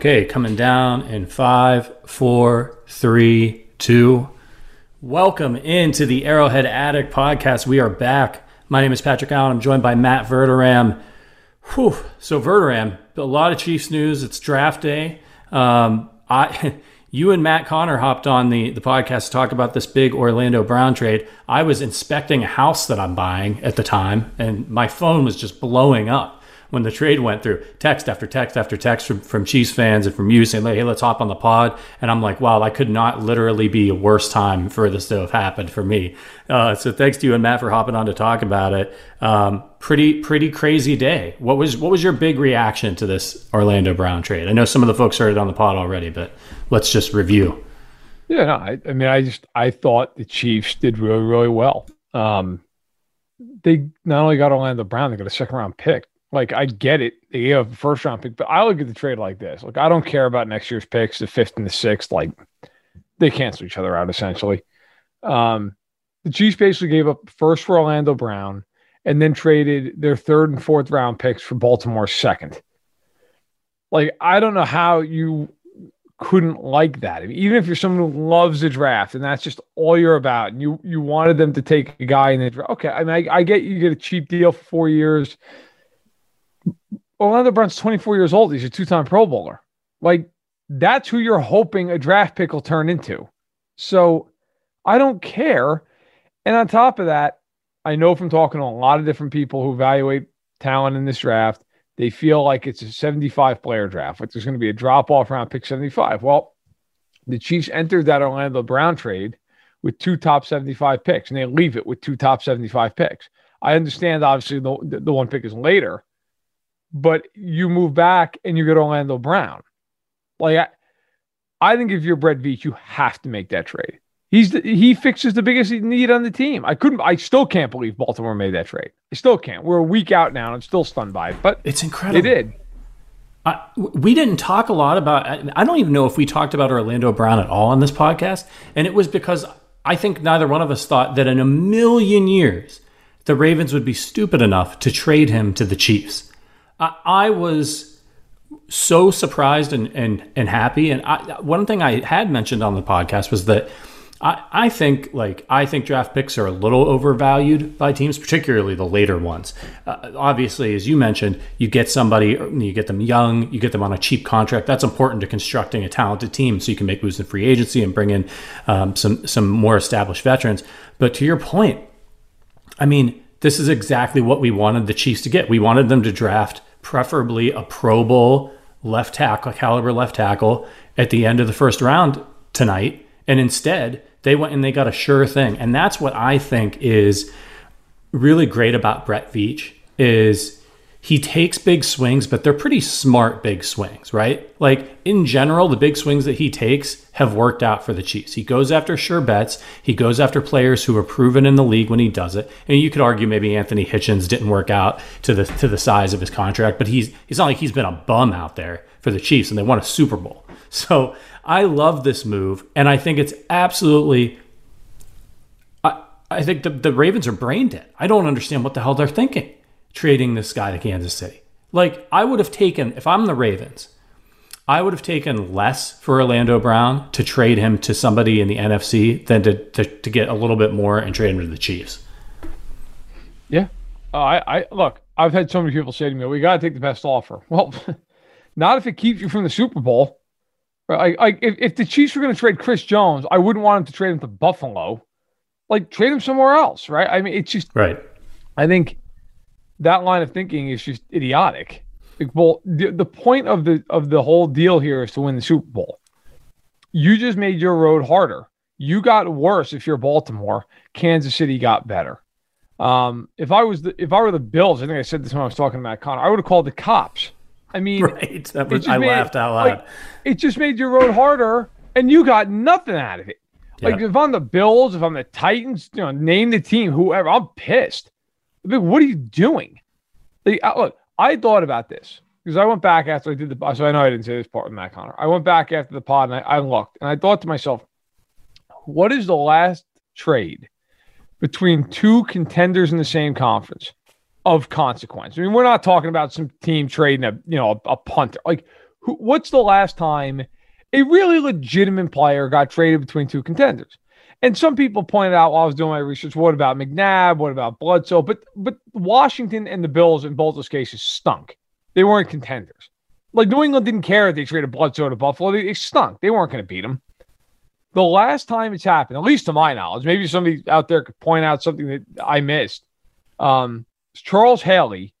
Okay, coming down in five, four, three, two. Welcome into the Arrowhead Addict podcast. We are back. My name is Patrick Allen. I'm joined by Matt Verderame. Whew. So Verderame, a lot of Chiefs news. It's draft day. Um, I, you and Matt Connor hopped on the, the podcast to talk about this big Orlando Brown trade. I was inspecting a house that I'm buying at the time, and my phone was just blowing up when the trade went through. Text after text after text from, from Chiefs fans and from you saying, hey, let's hop on the pod. And I'm like, wow, I could not literally be a worse time for this to have happened for me. Uh, so thanks to you and Matt for hopping on to talk about it. Um, pretty pretty crazy day. What was what was your big reaction to this Orlando Brown trade? I know some of the folks heard it on the pod already, but let's just review. Yeah, no, I, I mean, I just I thought the Chiefs did really really well. Um, they not only got Orlando Brown, they got a second round pick. Like I get it, they have first round pick, but I look at the trade like this. Like I don't care about next year's picks, the fifth and the sixth. Like they cancel each other out essentially. Um, the Chiefs basically gave up first for Orlando Brown and then traded their third and fourth round picks for Baltimore's second. Like I don't know how you couldn't like that. I mean, even if you're someone who loves the draft and that's just all you're about, and you you wanted them to take a guy in the draft. Okay, I mean, I, I get you get a cheap deal for four years. Orlando Brown's 24 years old. He's a two-time Pro Bowler. Like that's who you're hoping a draft pick will turn into. So I don't care. And on top of that, I know from talking to a lot of different people who evaluate talent in this draft, they feel like it's a 75 player draft. Like there's going to be a drop off around pick 75. Well, the Chiefs entered that Orlando Brown trade with two top 75 picks, and they leave it with two top 75 picks. I understand, obviously, the, the one pick is later, but you move back and you get Orlando Brown. Like, I, I think if you're Brett Veach, you have to make that trade. He's the, he fixes the biggest need on the team. I couldn't. I still can't believe Baltimore made that trade. I still can't. We're a week out now, and I'm still stunned by it. But it's incredible. They did. I, we didn't talk a lot about. I don't even know if we talked about Orlando Brown at all on this podcast, and it was because I think neither one of us thought that in a million years the Ravens would be stupid enough to trade him to the Chiefs. I, I was so surprised and and and happy. And I, one thing I had mentioned on the podcast was that I, I think like I think draft picks are a little overvalued by teams, particularly the later ones. Uh, obviously, as you mentioned, you get somebody, you get them young, you get them on a cheap contract. That's important to constructing a talented team, so you can make moves in free agency and bring in um, some some more established veterans. But to your point, I mean, this is exactly what we wanted the Chiefs to get. We wanted them to draft preferably a Pro Bowl left tackle, caliber left tackle at the end of the first round tonight, and instead they went and they got a sure thing. And that's what I think is really great about Brett Veach is he takes big swings, but they're pretty smart big swings, right? Like in general, the big swings that he takes have worked out for the Chiefs. He goes after sure bets. He goes after players who are proven in the league when he does it. And you could argue maybe Anthony Hitchens didn't work out to the to the size of his contract, but he's it's not like he's been a bum out there for the Chiefs and they won a Super Bowl. So I love this move, and I think it's absolutely. I, I think the, the Ravens are brain dead. I don't understand what the hell they're thinking trading this guy to Kansas City. Like, I would have taken, if I'm the Ravens, I would have taken less for Orlando Brown to trade him to somebody in the NFC than to, to, to get a little bit more and trade him to the Chiefs. Yeah. Uh, I, I look. I've had so many people say to me, "We got to take the best offer." Well, not if it keeps you from the Super Bowl. Like, like if, if the Chiefs were going to trade Chris Jones, I wouldn't want him to trade him to Buffalo. Like trade him somewhere else, right? I mean, it's just right. I think that line of thinking is just idiotic. Like, well, the, the point of the of the whole deal here is to win the Super Bowl. You just made your road harder. You got worse if you're Baltimore. Kansas City got better. Um, if I was the, if I were the Bills, I think I said this when I was talking about Connor. I would have called the cops. I mean, right? That was, I made, laughed out loud. Like, it just made your road harder, and you got nothing out of it. Like if I'm the Bills, if I'm the Titans, you know, name the team, whoever, I'm pissed. Like, what are you doing? Like, look, I thought about this because I went back after I did the. So I know I didn't say this part with Matt Connor. I went back after the pod and I, I looked and I thought to myself, what is the last trade between two contenders in the same conference of consequence? I mean, we're not talking about some team trading a you know a, a punter. Like, who, what's the last time a really legitimate player got traded between two contenders? And some people pointed out while I was doing my research, what about McNabb? What about Bledsoe? But but Washington and the Bills in both those cases stunk. They weren't contenders. Like New England didn't care if they traded Bledsoe to Buffalo. They, they stunk. They weren't going to beat them. The last time it's happened, at least to my knowledge, maybe somebody out there could point out something that I missed. Um, Charles Haley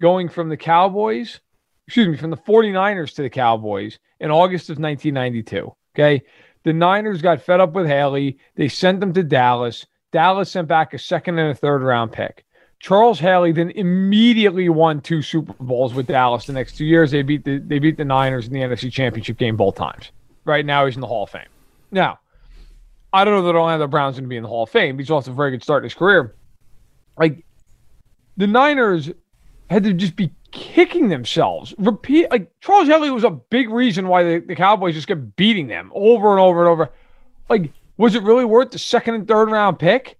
going from the Cowboys, excuse me, from the 49ers to the Cowboys in August of 1992. Okay. The Niners got fed up with Haley. They sent them to Dallas. Dallas sent back a second and a third round pick. Charles Haley then immediately won two Super Bowls with Dallas the next two years. They beat the they beat the Niners in the NFC Championship game both times. Right now he's in the Hall of Fame. Now, I don't know that Orlando Brown's going to be in the Hall of Fame. He's off a very good start in his career. Like the Niners had to just be kicking themselves. Repeat like Charles Haley was a big reason why the, the Cowboys just kept beating them over and over and over. Like, was it really worth the second and third round pick?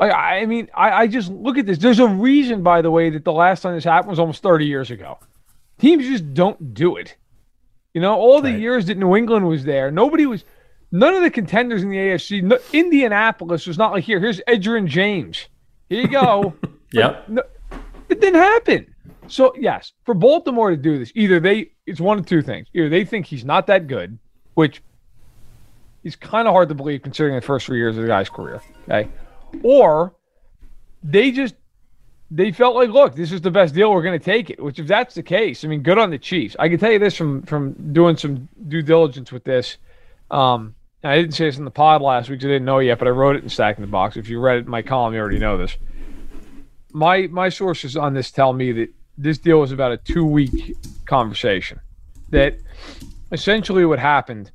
Like, I mean, I, I just look at this. There's a reason, by the way, that the last time this happened was almost 30 years ago. Teams just don't do it. You know, all the right. years that New England was there, nobody was, none of the contenders in the AFC, no, Indianapolis was not like, here, here's Edgerrin James. Here you go. yep. no, it didn't happen. So yes, for Baltimore to do this, either they it's one of two things. Either they think he's not that good, which is kind of hard to believe considering the first three years of the guy's career. Okay. Or they just they felt like, look, this is the best deal. We're going to take it. Which, if that's the case, I mean, good on the Chiefs. I can tell you this from from doing some due diligence with this. Um, I didn't say this in the pod last week. I didn't know yet, but I wrote it in Stack in the Box. If you read it in my column, you already know this. My my sources on this tell me that this deal was about a two week conversation. That essentially what happened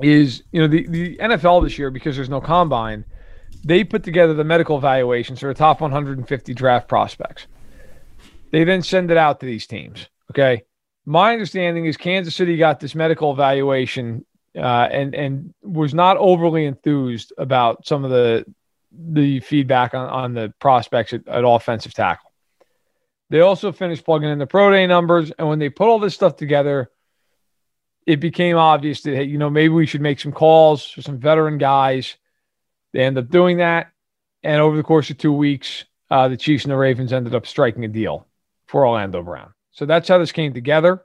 is, you know, the, the NFL this year, because there's no combine, they put together the medical evaluations for the top 150 draft prospects. They then send it out to these teams. Okay. My understanding is Kansas City got this medical evaluation uh, and and was not overly enthused about some of the the feedback on, on the prospects at, at offensive tackle. They also finished plugging in the pro day numbers. And when they put all this stuff together, it became obvious that, hey, you know, maybe we should make some calls for some veteran guys. They end up doing that. And over the course of two weeks, uh, the Chiefs and the Ravens ended up striking a deal for Orlando Brown. So that's how this came together.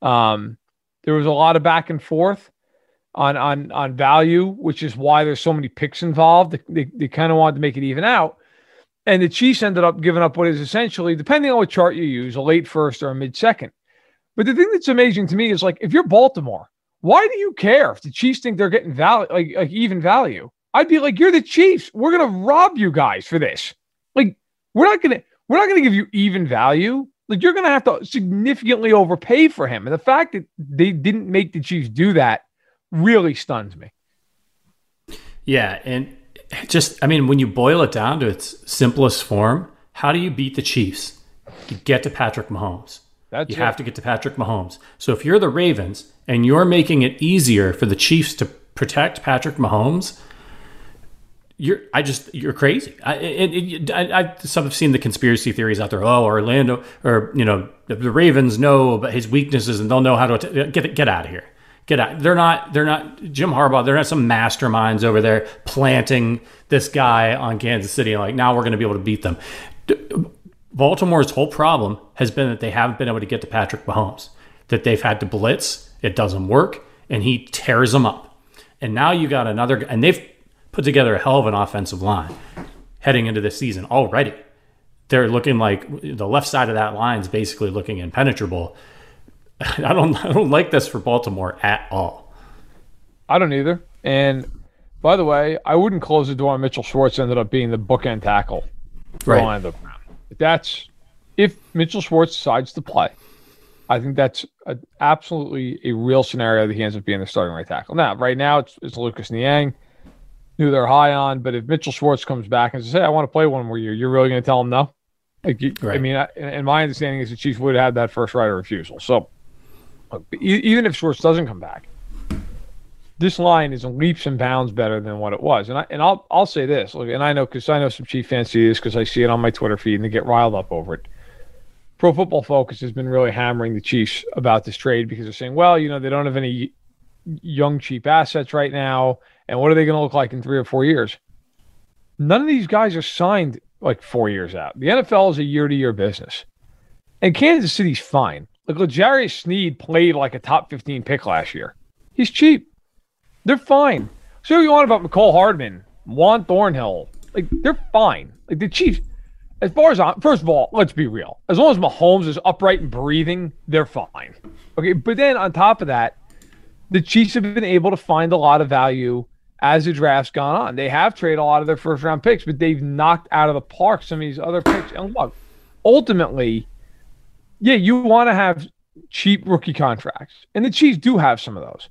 Um, there was a lot of back and forth on on on value, which is why there's so many picks involved. They, they, they kind of wanted to make it even out. And the Chiefs ended up giving up what is essentially, depending on what chart you use, a late first or a mid second. But the thing that's amazing to me is like, if you're Baltimore, why do you care if the Chiefs think they're getting value, like, like even value? I'd be like, you're the Chiefs. We're gonna rob you guys for this. Like, we're not gonna we're not gonna give you even value. Like, you're gonna have to significantly overpay for him. And the fact that they didn't make the Chiefs do that really stuns me. Yeah, and just, I mean, when you boil it down to its simplest form, how do you beat the Chiefs? You get to Patrick Mahomes. That's you it. have to get to Patrick Mahomes. So if you're the Ravens and you're making it easier for the Chiefs to protect Patrick Mahomes, you're I just you're crazy. I it, it, I, I some have seen the conspiracy theories out there. Oh, Orlando or you know the Ravens know about his weaknesses and they'll know how to get get out of here. Get out. They're not. They're not Jim Harbaugh. They're not some masterminds over there planting this guy on Kansas City. Like now we're going to be able to beat them. Baltimore's whole problem has been that they haven't been able to get to Patrick Mahomes. That they've had to blitz, it doesn't work, and he tears them up. And now you got another, and they've put together a hell of an offensive line heading into this season already. They're looking like the left side of that line is basically looking impenetrable. I don't, I don't like this for Baltimore at all. I don't either. And by the way, I wouldn't close the door on Mitchell Schwartz. Ended up being the bookend tackle for Right. Brown. That's if Mitchell Schwartz decides to play. I think that's a, absolutely a real scenario that he ends up being the starting right tackle. Now, right now it's, it's Lucas Niang, who they're high on. But if Mitchell Schwartz comes back and says, "Hey, I want to play one more year," you're really going to tell him no? Like, you, I mean, I, and my understanding is the Chiefs would have that first right of refusal. So, look, even if Schwartz doesn't come back, this line is leaps and bounds better than what it was. And I and I'll I'll say this, look, and I know because I know some Chief fans see this because I see it on my Twitter feed and they get riled up over it. Pro Football Focus has been really hammering the Chiefs about this trade because they're saying, well, you know, they don't have any young cheap assets right now, and what are they going to look like in three or four years? None of these guys are signed like four years out. The NFL is a year-to-year business, and Kansas City's fine. Like L'Jarius Sneed played like a top 15 pick last year. He's cheap. They're fine. So what you want about Mecole Hardman, Juan Thornhill, like they're fine. Like the Chiefs, as far as I'm, first of all, let's be real. As long as Mahomes is upright and breathing, they're fine. Okay, but then on top of that, the Chiefs have been able to find a lot of value as the draft's gone on. They have traded a lot of their first round picks, but they've knocked out of the park some of these other picks. And look, ultimately, yeah, you want to have cheap rookie contracts, and the Chiefs do have some of those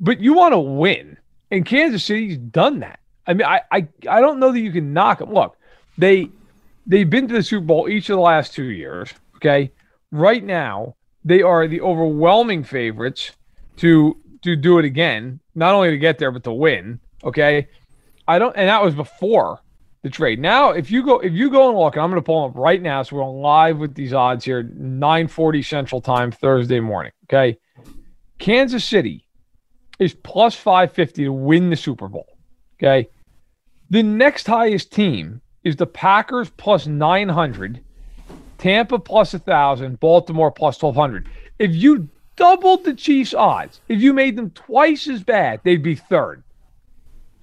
but you want to win. And Kansas City's done that. I mean, I, I I don't know that you can knock them. Look, they they've been to the Super Bowl each of the last two years. Okay, right now they are the overwhelming favorites to to do it again. Not only to get there, but to win. Okay, I don't, and that was before the trade. Now, if you go if you go and look, and I'm going to pull them up right now, so we're on live with these odds here, 9:40 Central Time Thursday morning. Okay, Kansas City is plus 550 to win the Super Bowl. Okay. The next highest team is the Packers plus 900, Tampa plus 1,000, Baltimore plus 1,200. If you doubled the Chiefs' odds, if you made them twice as bad, they'd be third.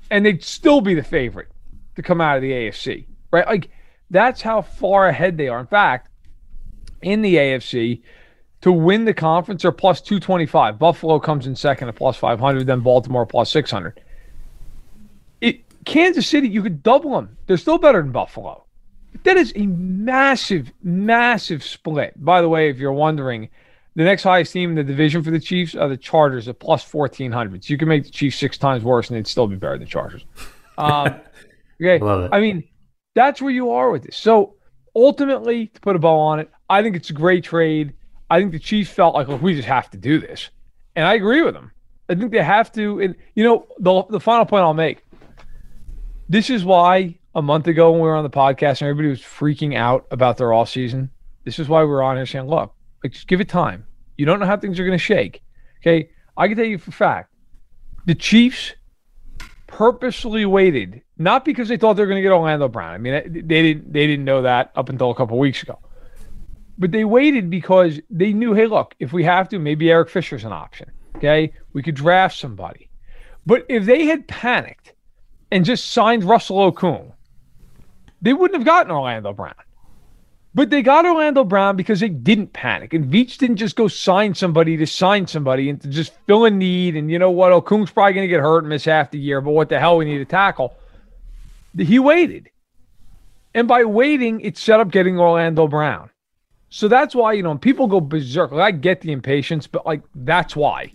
And they'd still be the favorite to come out of the AFC, right? Like, that's how far ahead they are. In fact, in the AFC, to win the conference are plus 225. Buffalo comes in second at plus 500, then Baltimore plus 600. It, Kansas City, you could double them. They're still better than Buffalo. That is a massive, massive split. By the way, if you're wondering, the next highest team in the division for the Chiefs are the Chargers at plus 1400. So you can make the Chiefs six times worse and they'd still be better than the Chargers. Um, okay. Love it. I mean, that's where you are with this. So ultimately, to put a bow on it, I think it's a great trade. I think the Chiefs felt like, look, we just have to do this. And I agree with them. I think they have to. And, you know, the, the final point I'll make this is why a month ago when we were on the podcast and everybody was freaking out about their off season, this is why we were on here saying, look, like, just give it time. You don't know how things are going to shake. Okay. I can tell you for a fact the Chiefs purposely waited, not because they thought they were going to get Orlando Brown. I mean, they didn't they didn't know that up until a couple weeks ago. But they waited because they knew, hey, look, if we have to, maybe Eric Fisher's an option. Okay, we could draft somebody. But if they had panicked and just signed Russell Okung, they wouldn't have gotten Orlando Brown. But they got Orlando Brown because they didn't panic. And Veach didn't just go sign somebody to sign somebody and to just fill a need. And you know what? Oh, Okung's probably going to get hurt and miss half the year, but what the hell? We need a tackle. He waited. And by waiting, it set up getting Orlando Brown. So that's why, you know, people go berserk. Like, I get the impatience, but like, that's why.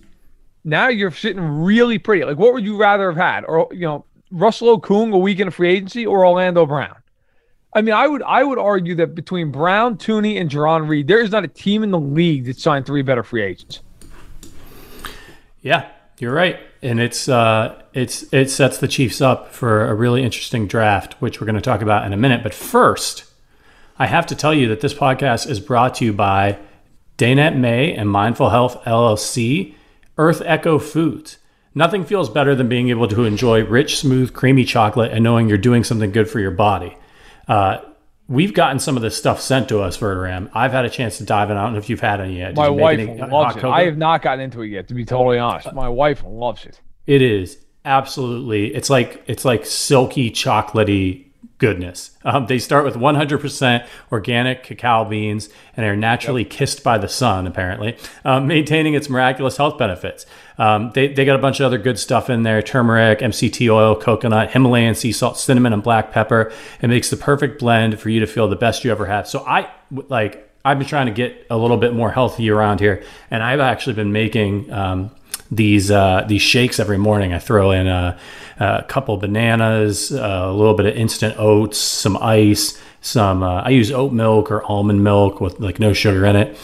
Now you're sitting really pretty. Like, what would you rather have had? Or, you know, Russell Okung a week in free agency or Orlando Brown? I mean, I would I would argue that between Brown, Thuney, and Jarran Reed, there is not a team in the league that signed three better free agents. Yeah, you're right, and it's uh, it's it sets the Chiefs up for a really interesting draft, which we're going to talk about in a minute. But first, I have to tell you that this podcast is brought to you by Danette May and Mindful Health LLC, Earth Echo Foods. Nothing feels better than being able to enjoy rich, smooth, creamy chocolate and knowing you're doing something good for your body. Uh, we've gotten some of this stuff sent to us, Verderame. I've had a chance to dive in. I don't know if you've had any yet. Did My wife any loves it. cocoa? I have not gotten into it yet, to be totally honest. My wife loves it. It is absolutely. It's like it's like silky, chocolatey goodness. Um, they start with 100% organic cacao beans and are naturally kissed by the sun, apparently, um, maintaining its miraculous health benefits. Um, they, they got a bunch of other good stuff in there turmeric, MCT oil, coconut, Himalayan sea salt, cinnamon, and black pepper. It makes the perfect blend for you to feel the best you ever have. So I like. I've been trying to get a little bit more healthy around here, and I've actually been making um, these uh, these shakes every morning. I throw in a, a couple bananas, a little bit of instant oats, some ice, some. Uh, I use oat milk or almond milk with like no sugar in it,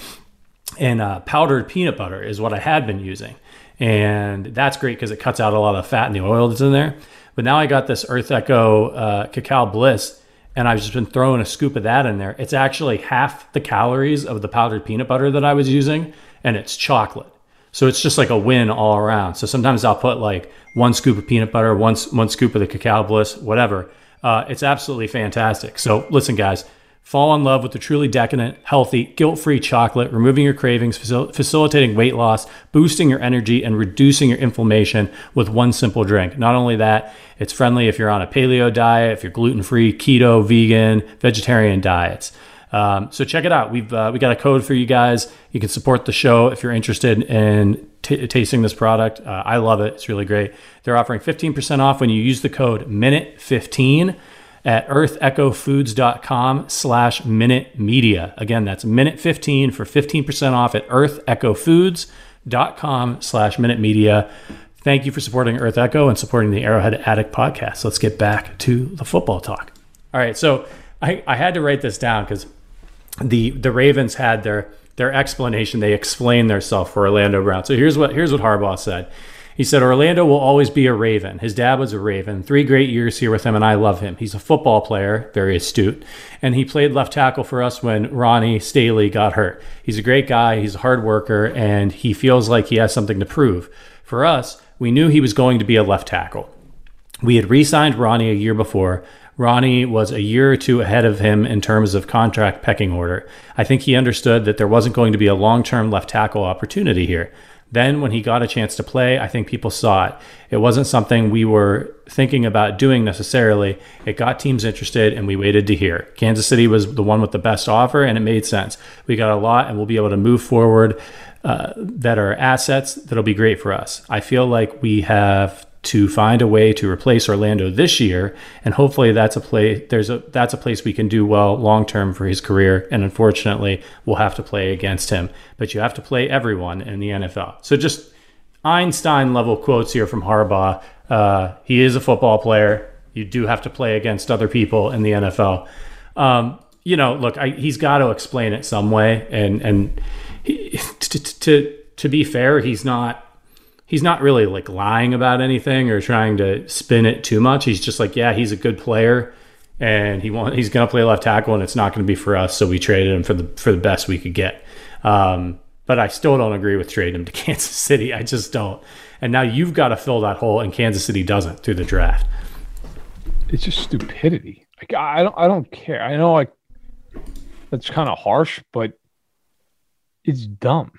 and uh, powdered peanut butter is what I had been using, and that's great because it cuts out a lot of the fat and the oil that's in there. But now I got this Earth Echo uh, Cacao Bliss, and I've just been throwing a scoop of that in there. It's actually half the calories of the powdered peanut butter that I was using, and it's chocolate. So it's just like a win all around. So sometimes I'll put like one scoop of peanut butter, one one scoop of the cacao bliss, whatever. Uh, it's absolutely fantastic. So listen, guys, fall in love with the truly decadent, healthy, guilt-free chocolate, removing your cravings, facil- facilitating weight loss, boosting your energy, and reducing your inflammation with one simple drink. Not only that, it's friendly if you're on a paleo diet, if you're gluten-free, keto, vegan, vegetarian diets. Um, so check it out. We've uh, we got a code for you guys. You can support the show if you're interested in t- tasting this product. Uh, I love it. It's really great. They're offering 15% off when you use the code minute15 at earthechofoods.com slash minute media. Again, that's minute 15 for 15% off at earthechofoods.com slash minute media. Thank you for supporting Earth Echo and supporting the Arrowhead Addict podcast. Let's get back to the football talk. All right. So I, I had to write this down because the the Ravens had their their explanation. They explained themselves for Orlando Brown. So here's what here's what Harbaugh said. He said Orlando will always be a Raven. His dad was a Raven. Three great years here with him, and I love him. He's a football player, very astute, and he played left tackle for us when Ronnie Stanley got hurt. He's a great guy. He's a hard worker, and he feels like he has something to prove. For us, we knew he was going to be a left tackle. We had re-signed Ronnie a year before. Ronnie was a year or two ahead of him in terms of contract pecking order. I think he understood that there wasn't going to be a long term left tackle opportunity here. Then, when he got a chance to play, I think people saw it. It wasn't something we were thinking about doing necessarily. It got teams interested, and we waited to hear. Kansas City was the one with the best offer, and it made sense. We got a lot, and we'll be able to move forward uh, that are assets that'll be great for us. I feel like we have to find a way to replace Orlando this year, and hopefully that's a place there's a that's a place we can do well long term for his career. And unfortunately, we'll have to play against him. But you have to play everyone in the NFL. So just Einstein level quotes here from Harbaugh. Uh, he is a football player. You do have to play against other people in the NFL. Um, you know, look, I, he's got to explain it some way, and and he, to, to to be fair, he's not he's not really like lying about anything or trying to spin it too much. He's just like, yeah, he's a good player and he want, he's going to play left tackle and it's not going to be for us. So we traded him for the, for the best we could get. Um, but I still don't agree with trading him to Kansas City. I just don't. And now you've got to fill that hole and Kansas City doesn't through the draft. It's just stupidity. Like I don't I don't care. I know like that's kind of harsh, but it's dumb.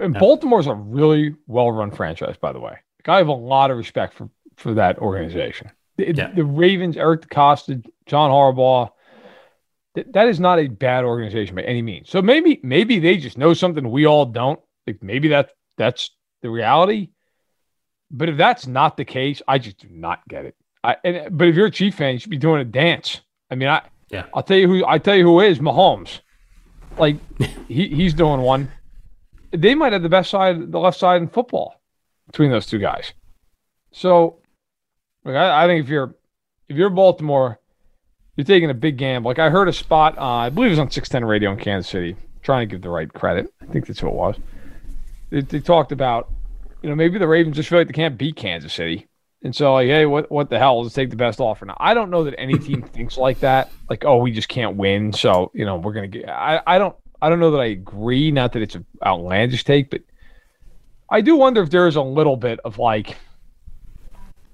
And Baltimore's a really well run franchise, by the way. Like, I have a lot of respect for for that organization. The, Yeah. the Ravens, Eric DeCosta, John Harbaugh. th- That is not a bad organization by any means. So maybe maybe they just know something we all don't. Like maybe that that's the reality. But if that's not the case, I just do not get it. I and but if you're a Chief fan, you should be doing a dance. I mean, I Yeah. I'll tell you who I tell you who is Mahomes. Like he, he's doing one. They might have the best side, the left side in football between those two guys. So, like, I, I think if you're if you're Baltimore, you're taking a big gamble. Like I heard a spot, I believe it was on 610 Radio in Kansas City. trying to give the right credit. I think that's who it was. They, they talked about, you know, maybe the Ravens just feel like they can't beat Kansas City. And so, like, hey, what what the hell? Let's take the best offer. Now, I don't know that any team thinks like that. Like, oh, we just can't win, so you know we're gonna get. I, I don't I don't know that I agree. Not that it's an outlandish take, but I do wonder if there is a little bit of like,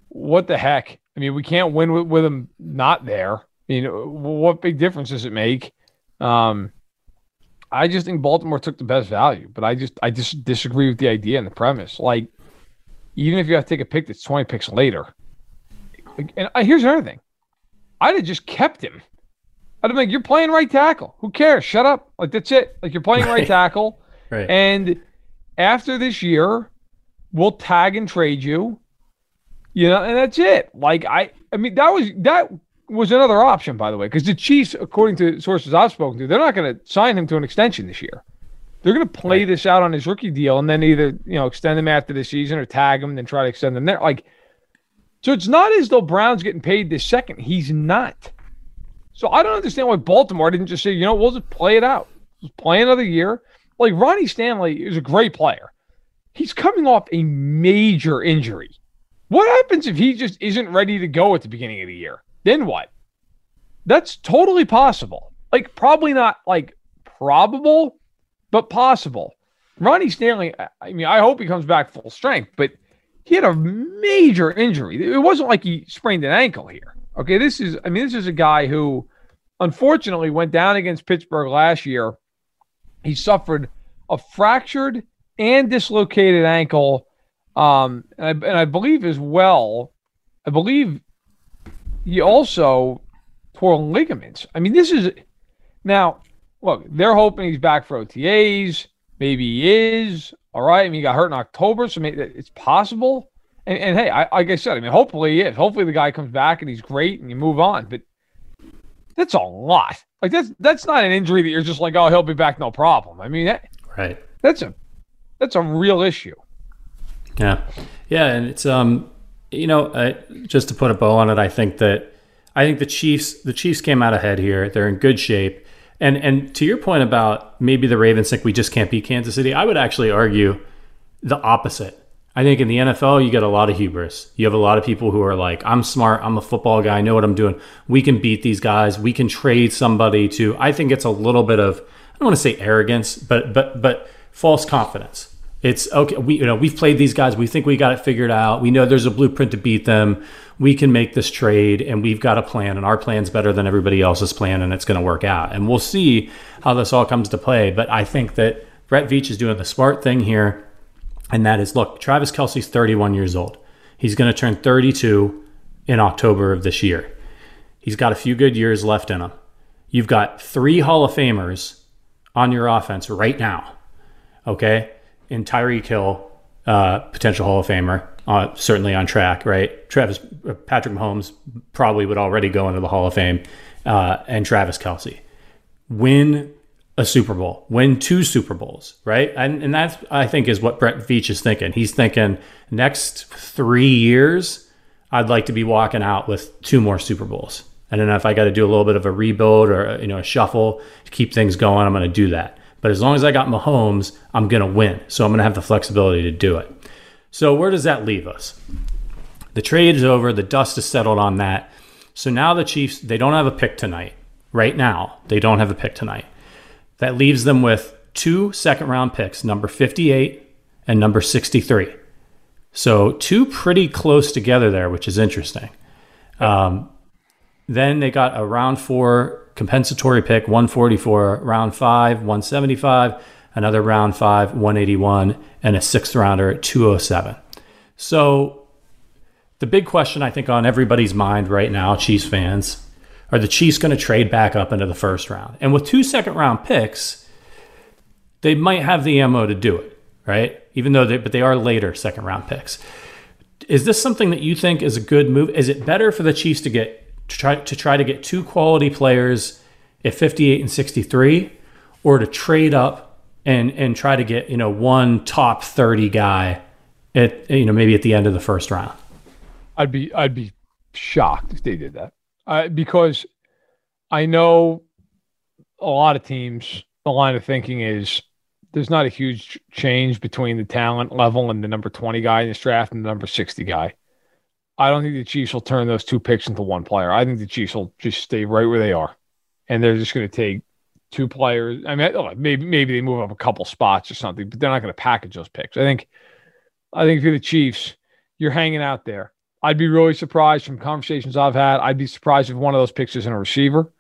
what the heck? I mean, we can't win with, with them not there. You know, what big difference does it make? Um, I just think Baltimore took the best value, but I just I just disagree with the idea and the premise. Like, even if you have to take a pick that's 20 picks later, and I, here's another thing, I'd have just kept him. I'd like, you're playing right tackle. Who cares? Shut up. Like that's it. Like you're playing right, right tackle. Right. And after this year, we'll tag and trade you. You know, and that's it. Like I, I mean, that was that was another option, by the way, because the Chiefs, according to sources I've spoken to, they're not going to sign him to an extension this year. They're going to play right. this out on his rookie deal and then either you know extend him after the season or tag him and then try to extend him there. Like, so it's not as though Brown's getting paid this second. He's not. So I don't understand why Baltimore didn't just say, you know, we'll just play it out. Just play another year. Like Ronnie Stanley is a great player. He's coming off a major injury. What happens if he just isn't ready to go at the beginning of the year? Then what? That's totally possible. Like, probably not like probable, but possible. Ronnie Stanley, I mean, I hope he comes back full strength, but he had a major injury. It wasn't like he sprained an ankle here. Okay, this is, I mean, this is a guy who unfortunately went down against Pittsburgh last year. He suffered a fractured and dislocated ankle. Um, and I, and I believe as well, I believe he also tore ligaments. I mean, this is now look, they're hoping he's back for OTAs. Maybe he is. All right. I mean, he got hurt in October, so maybe it's possible. And, and hey, I, like I said, I mean, hopefully he is. Hopefully the guy comes back and he's great and you move on. But that's a lot. Like that's that's not an injury that you're just like, oh, he'll be back, no problem. I mean, that, right. That's a that's a real issue. Yeah, yeah, and it's um, you know, uh, just to put a bow on it, I think that I think the Chiefs the Chiefs came out ahead here. They're in good shape. And and to your point about maybe the Ravens think we just can't beat Kansas City, I would actually argue the opposite. I think in the NFL, you get a lot of hubris. You have a lot of people who are like, I'm smart, I'm a football guy, I know what I'm doing. We can beat these guys. We can trade somebody to I think it's a little bit of I don't want to say arrogance, but but but false confidence. It's okay. We you know we've played these guys. We think we got it figured out. We know there's a blueprint to beat them. We can make this trade, and we've got a plan, and our plan's better than everybody else's plan, and it's going to work out. And we'll see how this all comes to play. But I think that Brett Veach is doing the smart thing here, and that is look, Travis Kelce's 31 years old. He's going to turn 32 in October of this year. He's got a few good years left in him. You've got three Hall of Famers on your offense right now Okay, and Tyreek Hill, uh, potential Hall of Famer, uh, certainly on track, right? Travis uh, Patrick Mahomes probably would already go into the Hall of Fame, uh, and Travis Kelce. win a Super Bowl, win two Super Bowls, right? And and that's I think is what Brett Veach is thinking. He's thinking next three years, I'd like to be walking out with two more Super Bowls. I don't know if I got to do a little bit of a rebuild or you know a shuffle to keep things going. I'm going to do that. But as long as I got Mahomes, I'm going to win. So I'm going to have the flexibility to do it. So where does that leave us? The trade is over. The dust is settled on that. So now the Chiefs, they don't have a pick tonight. Right now, they don't have a pick tonight. That leaves them with two second round picks, number 58 and number 63. So two pretty close together there, which is interesting. Um, then they got a round four compensatory pick 144, round five 175, another round five 181, and a sixth rounder at 207. So the big question I think on everybody's mind right now, Chiefs fans, are the Chiefs going to trade back up into the first round? And with two second round picks, they might have the ammo to do it, right? Even though they, but they are later second round picks. Is this something that you think is a good move? Is it better for the Chiefs to get to try to try to get two quality players at 58 and 63 or to trade up and and try to get you know one top 30 guy at you know maybe at the end of the first round i'd be i'd be shocked if they did that uh, because i know a lot of teams the line of thinking is there's not a huge change between the talent level and the number 20 guy in this draft and the number 60 guy I don't think the Chiefs will turn those two picks into one player. I think the Chiefs will just stay right where they are, and they're just going to take two players. I mean, maybe maybe they move up a couple spots or something, but they're not going to package those picks. I think, I think if you're the Chiefs, you're hanging out there. I'd be really surprised from conversations I've had. I'd be surprised if one of those picks is in a receiver.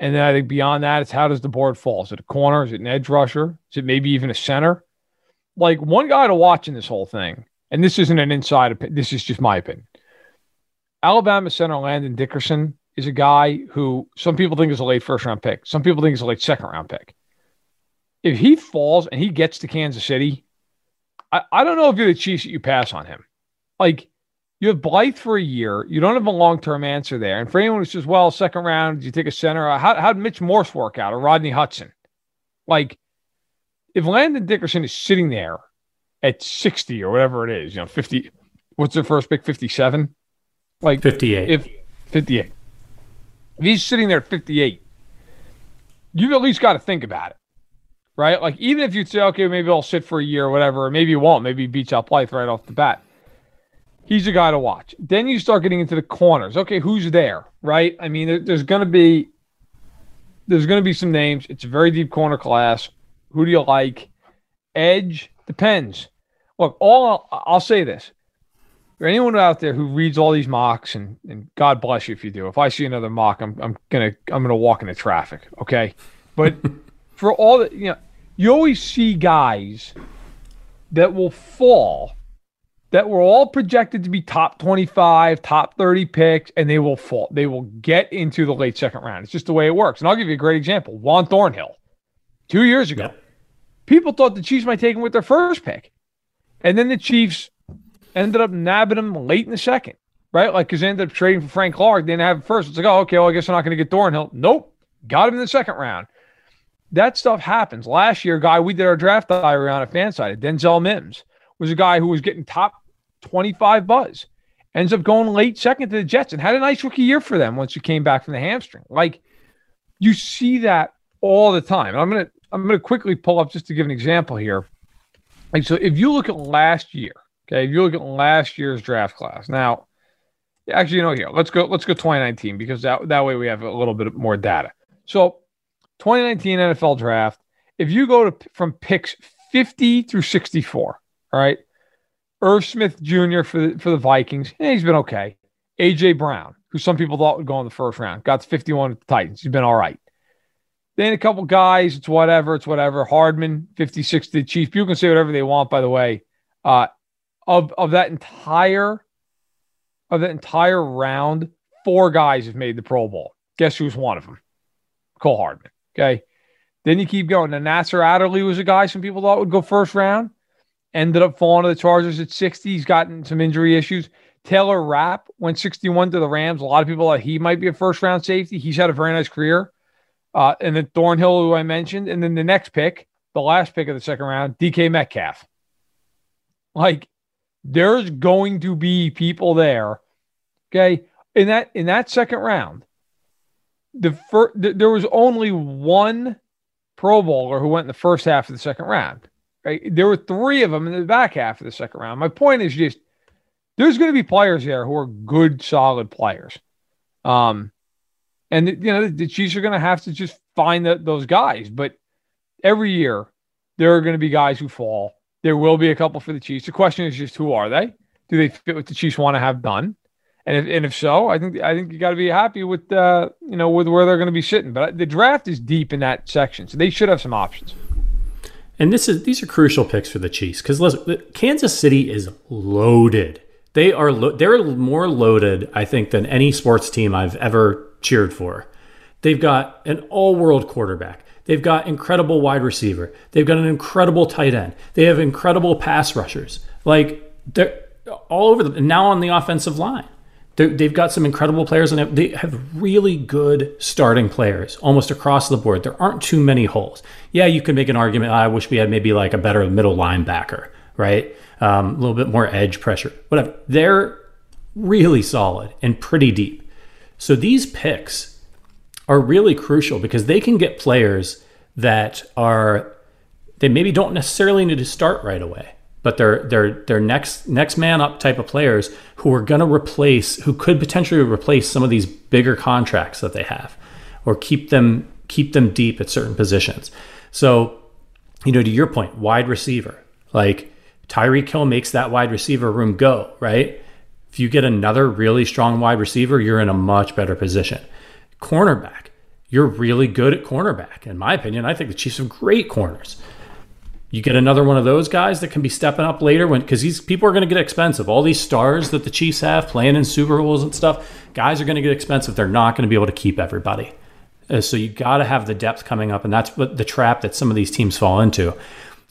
And then I think beyond that, it's how does the board fall? Is it a corner? Is it an edge rusher? Is it maybe even a center? Like one guy to watch in this whole thing, and this isn't an inside opinion, this is just my opinion. Alabama center Landon Dickerson is a guy who some people think is a late first round pick. Some people think is a late second round pick. If he falls and he gets to Kansas City, I, I don't know if you're the Chiefs that you pass on him. Like you have Blythe for a year. You don't have a long term answer there. And for anyone who says, well, second round, you take a center, uh, how, how'd Mitch Morse work out or Rodney Hudson? Like, if Landon Dickerson is sitting there at 60 or whatever it is, you know, 50, what's their first pick? 57? Like 58. If 58. If he's sitting there at 58, you've at least got to think about it, right? Like, even if you'd say, okay, maybe I'll sit for a year or whatever, or maybe you won't, maybe he beats out Blythe right off the bat he's a guy to watch. Then you start getting into the corners. Okay, who's there, right? I mean, there, there's going to be there's going to be some names. It's a very deep corner class. Who do you like? Edge depends. Look, all I'll, I'll say this: for anyone out there who reads all these mocks, and, and God bless you if you do. If I see another mock, I'm I'm gonna I'm gonna walk into traffic. Okay, but for all that you know, you always see guys that will fall that were all projected to be top 25, top 30 picks, and they will fall. They will get into the late second round. It's just the way it works. And I'll give you a great example. Juan Thornhill, two years ago, yep. people thought the Chiefs might take him with their first pick. And then the Chiefs ended up nabbing him late in the second, right? Like, because they ended up trading for Frank Clark. They didn't have it first. It's like, oh, okay, well, I guess I'm not going to get Thornhill. Nope. Got him in the second round. That stuff happens. Last year, guy we did our draft diary on a fan side, Denzel Mims, was a guy who was getting top 25 buzz. Ends up going late second to the Jets and had a nice rookie year for them once he came back from the hamstring. Like you see that all the time. And I'm gonna I'm gonna quickly pull up just to give an example here. Like so, if you look at last year, okay, if you look at last year's draft class, now actually, you know, here let's go let's go 2019 because that that way we have a little bit more data. So 2019 NFL draft, if you go to from picks 50 through 64, all right, Irv Smith Jr. for the, for the Vikings. He's been okay. AJ Brown, who some people thought would go in the first round, got 51 at the Titans. He's been all right. Then a couple guys, it's whatever, it's whatever. Hardman, 56 to the Chiefs. People can say whatever they want, by the way. Uh, of of that entire of that entire round, four guys have made the Pro Bowl. Guess who's one of them? Cole Hardman. Okay. Then you keep going. Now Nasir Adderley was a guy some people thought would go first round ended up falling to the Chargers at 60. He's gotten some injury issues. Taylor Rapp went 61 to the Rams. A lot of people thought he might be a first round safety. He's had a very nice career. Uh, and then Thornhill, who I mentioned. And then the next pick, the last pick of the second round, DK Metcalf. Like, there's going to be people there. Okay. In that in that second round, the first there was only one Pro Bowler who went in the first half of the second round. Right? There were three of them in the back half of the second round. My point is just there's going to be players there who are good, solid players. Um, and you know the Chiefs are going to have to just find the, those guys. But every year there are going to be guys who fall. There will be a couple for the Chiefs. The question is just who are they? Do they fit what the Chiefs want to have done? And if, and if so, I think I think you got to be happy with uh, you know with where they're going to be sitting. But the draft is deep in that section, so they should have some options. And this is these are crucial picks for the Chiefs because Kansas City is loaded. They are lo- they're more loaded, I think, than any sports team I've ever cheered for. They've got an all-world quarterback. They've got incredible wide receiver. They've got an incredible tight end. They have incredible pass rushers. Like they're all over the now on the offensive line they've got some incredible players and they have really good starting players almost across the board. There aren't too many holes. Yeah, you can make an argument. I wish we had maybe like a better middle linebacker, right? Um, a little bit more edge pressure, whatever. They're really solid and pretty deep. So these picks are really crucial because they can get players that are they maybe don't necessarily need to start right away but they're they're they're next next man up type of players who are going to replace who could potentially replace some of these bigger contracts that they have or keep them keep them deep at certain positions. So, you know, to your point, wide receiver, like Tyreek Hill makes that wide receiver room go, right? If you get another really strong wide receiver, you're in a much better position. Cornerback, you're really good at cornerback. In my opinion, I think the Chiefs have great corners. You get another one of those guys that can be stepping up later when because these people are going to get expensive. All these stars that the Chiefs have playing in Super Bowls and stuff, guys are going to get expensive. They're not going to be able to keep everybody. Uh, so you got to have the depth coming up, and that's what the trap that some of these teams fall into.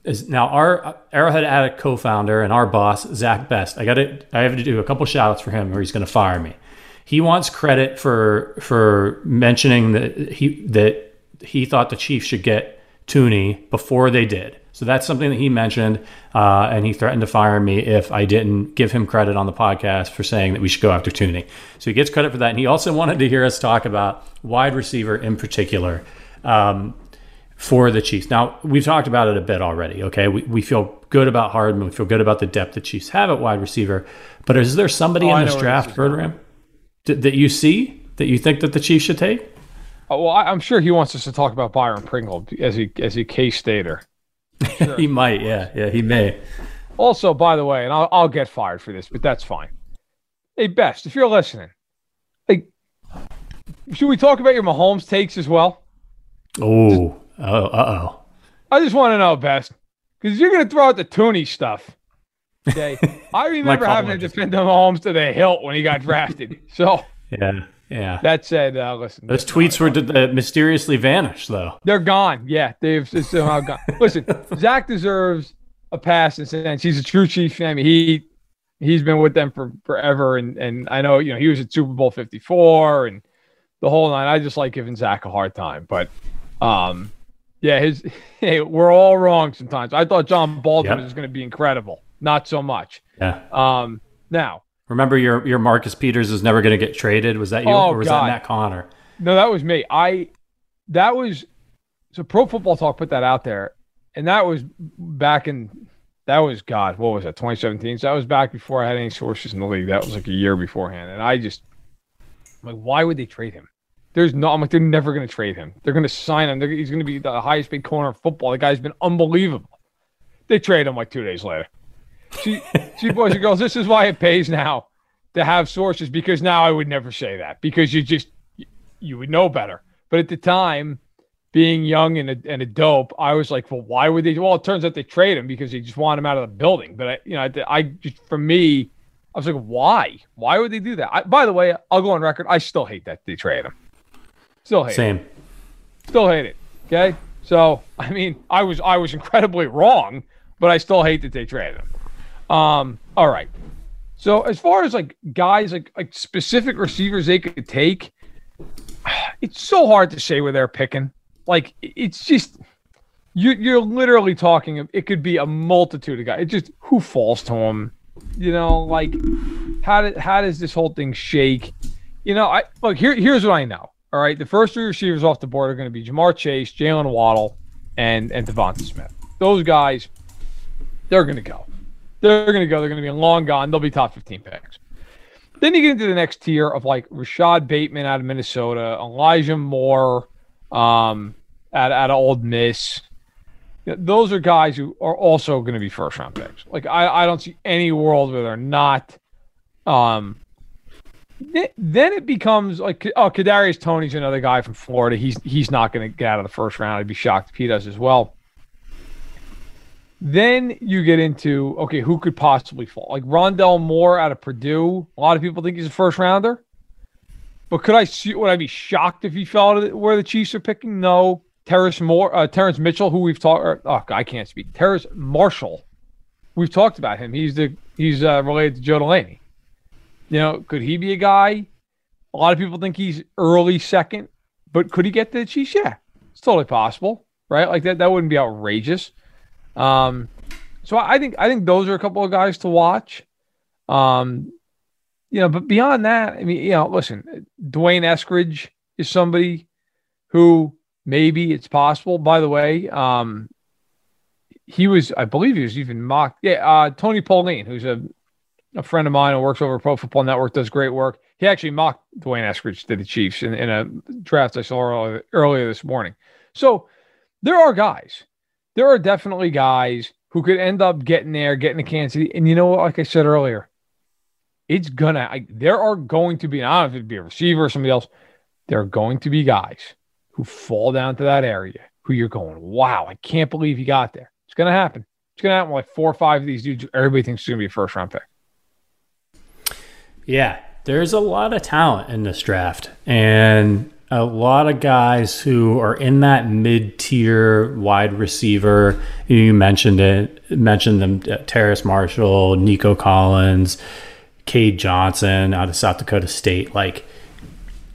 Is now our uh, Arrowhead Addict co-founder and our boss Zach Best. I got to I have to do a couple shout outs for him, or he's going to fire me. He wants credit for for mentioning that he that he thought the Chiefs should get Thuney before they did. So that's something that he mentioned, uh, and he threatened to fire me if I didn't give him credit on the podcast for saying that we should go after Thuney. So he gets credit for that, and he also wanted to hear us talk about wide receiver in particular um, for the Chiefs. Now we've talked about it a bit already. Okay, we, we feel good about Hardman, we feel good about the depth the Chiefs have at wide receiver, but is there somebody Oh, in this draft this is going. program that you see that you think that the Chiefs should take? Oh, well, I, I'm sure he wants us to talk about Byron Pringle as he as he K stater. he might, yeah, yeah, he may. Also, by the way, and I'll, I'll get fired for this, but that's fine. Hey, Best, if you're listening, like, should we talk about your Mahomes takes as well? Oh, oh, uh oh. I just want to know, Best, because you're going to throw out the Thuney stuff. Okay. I remember having to defend Mahomes to the hilt when he got drafted. so Yeah, yeah. that said, uh, listen, Those tweets were uh, mysteriously vanished, though. They're gone. Yeah, they've somehow gone. Listen, Zach deserves a pass in a sense. He's a true Chiefs fan. I mean, he he's been with them for forever, and and I know you know he was at Super Bowl Fifty Four and the whole nine. I just like giving Zach a hard time, but um, yeah, his hey, we're all wrong sometimes. I thought John Baldwin Yep. was going to be incredible. Not so much. Yeah. Um, now Remember, your your Marcus Peters is never going to get traded. Was that you, Oh, or was God. that Matt Connor? No, that was me. I that was so Pro Football Talk put that out there, and that was back in that was God, what was that, 2017? So that was back before I had any sources in the league. That was like a year beforehand, and I just I'm like, why would they trade him? There's no, I'm like, they're never going to trade him. They're going to sign him. They're, he's going to be the highest paid corner of football. The guy's been unbelievable. They trade him like two days later. See, see, boys and girls, this is why it pays now to have sources because now I would never say that because you just you would know better. But at the time, being young and a, and a dope, I was like, well, why would they? Well, it turns out they trade him because they just want him out of the building. But I, you know, I, I just for me, I was like, why? Why would they do that? I, by the way, I'll go on record. I still hate that they trade him. Still hate it. Same. Still hate it. Okay. So I mean, I was I was incredibly wrong, but I still hate that they traded him. Um. All right. So as far as like guys like like specific receivers they could take, it's so hard to say where they're picking. Like it's just you you're literally talking. It could be a multitude of guys. It just who falls to them. You know, like how did how does this whole thing shake? You know, I look here. Here's what I know. All right, the first three receivers off the board are going to be Ja'Marr Chase, Jaylen Waddle, and and DeVonta Smith. Those guys, they're going to go. They're going to go. They're going to be long gone. They'll be top 15 picks. Then you get into the next tier of like Rashod Bateman out of Minnesota, Elijah Moore um, out, out of Ole Miss. Those are guys who are also going to be first round picks. Like I, I don't see any world where they're not. Um, then it becomes like oh, Kadarius Toney's another guy from Florida. He's he's not going to get out of the first round. I'd be shocked if he does as well. Then you get into okay, who could possibly fall? Like Rondale Moore out of Purdue. A lot of people think he's a first rounder. But could I see? Would I be shocked if he fell to where the Chiefs are picking? No. Terrence Moore, uh, Terrence Mitchell, who we've talked. Oh, I can't speak. Terrence Marshall. We've talked about him. He's the he's uh, related to Joe Delaney. You know, could he be a guy? A lot of people think he's early second, but could he get to the Chiefs? Yeah, it's totally possible, right? Like that. That wouldn't be outrageous. Um, so I think I think those are a couple of guys to watch. Um, you know, but beyond that, I mean, you know, listen, D'Wayne Eskridge is somebody who maybe it's possible. By the way, um, he was, I believe, he was even mocked. Yeah, uh, Tony Pauline, who's a a friend of mine who works over Pro Football Network, does great work. He actually mocked D'Wayne Eskridge to the Chiefs in, in a draft I saw earlier, earlier this morning. So there are guys there are definitely guys who could end up getting there, getting to Kansas City. And you know what? Like I said earlier, it's gonna. I, there are going to be. I don't know if it'd be a receiver or somebody else. There are going to be guys who fall down to that area who you're going, wow, I can't believe he got there. It's gonna happen. It's gonna happen. Like four or five of these dudes. Everybody thinks it's gonna be a first round pick. Yeah, there's a lot of talent in this draft, and a lot of guys who are in that mid-tier wide receiver. You mentioned it, mentioned them: uh, Terrace Marshall, Nico Collins, Cade Johnson out of South Dakota State. Like,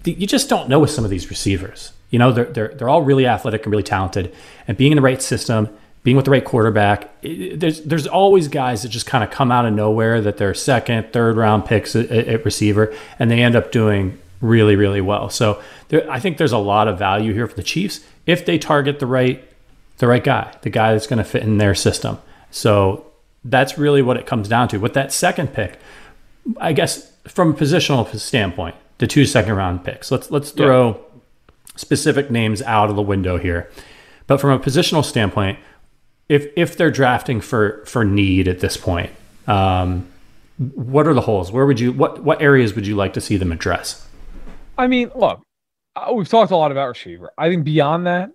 you just don't know with some of these receivers. You know, they're they're they're all really athletic and really talented, and being in the right system, being with the right quarterback, it, there's there's always guys that just kind of come out of nowhere that they're second, third round picks at, at receiver, and they end up doing really really well. So there, I think there's a lot of value here for the Chiefs if they target the right the right guy, the guy that's going to fit in their system. So that's really what it comes down to. With that second pick, I guess from a positional standpoint, the two second round picks. Let's let's throw. Yeah specific names out of the window here. But from a positional standpoint, if if they're drafting for for need at this point, um, what are the holes? Where would you what what areas would you like to see them address? I mean, look, uh, we've talked a lot about receiver. I think beyond that,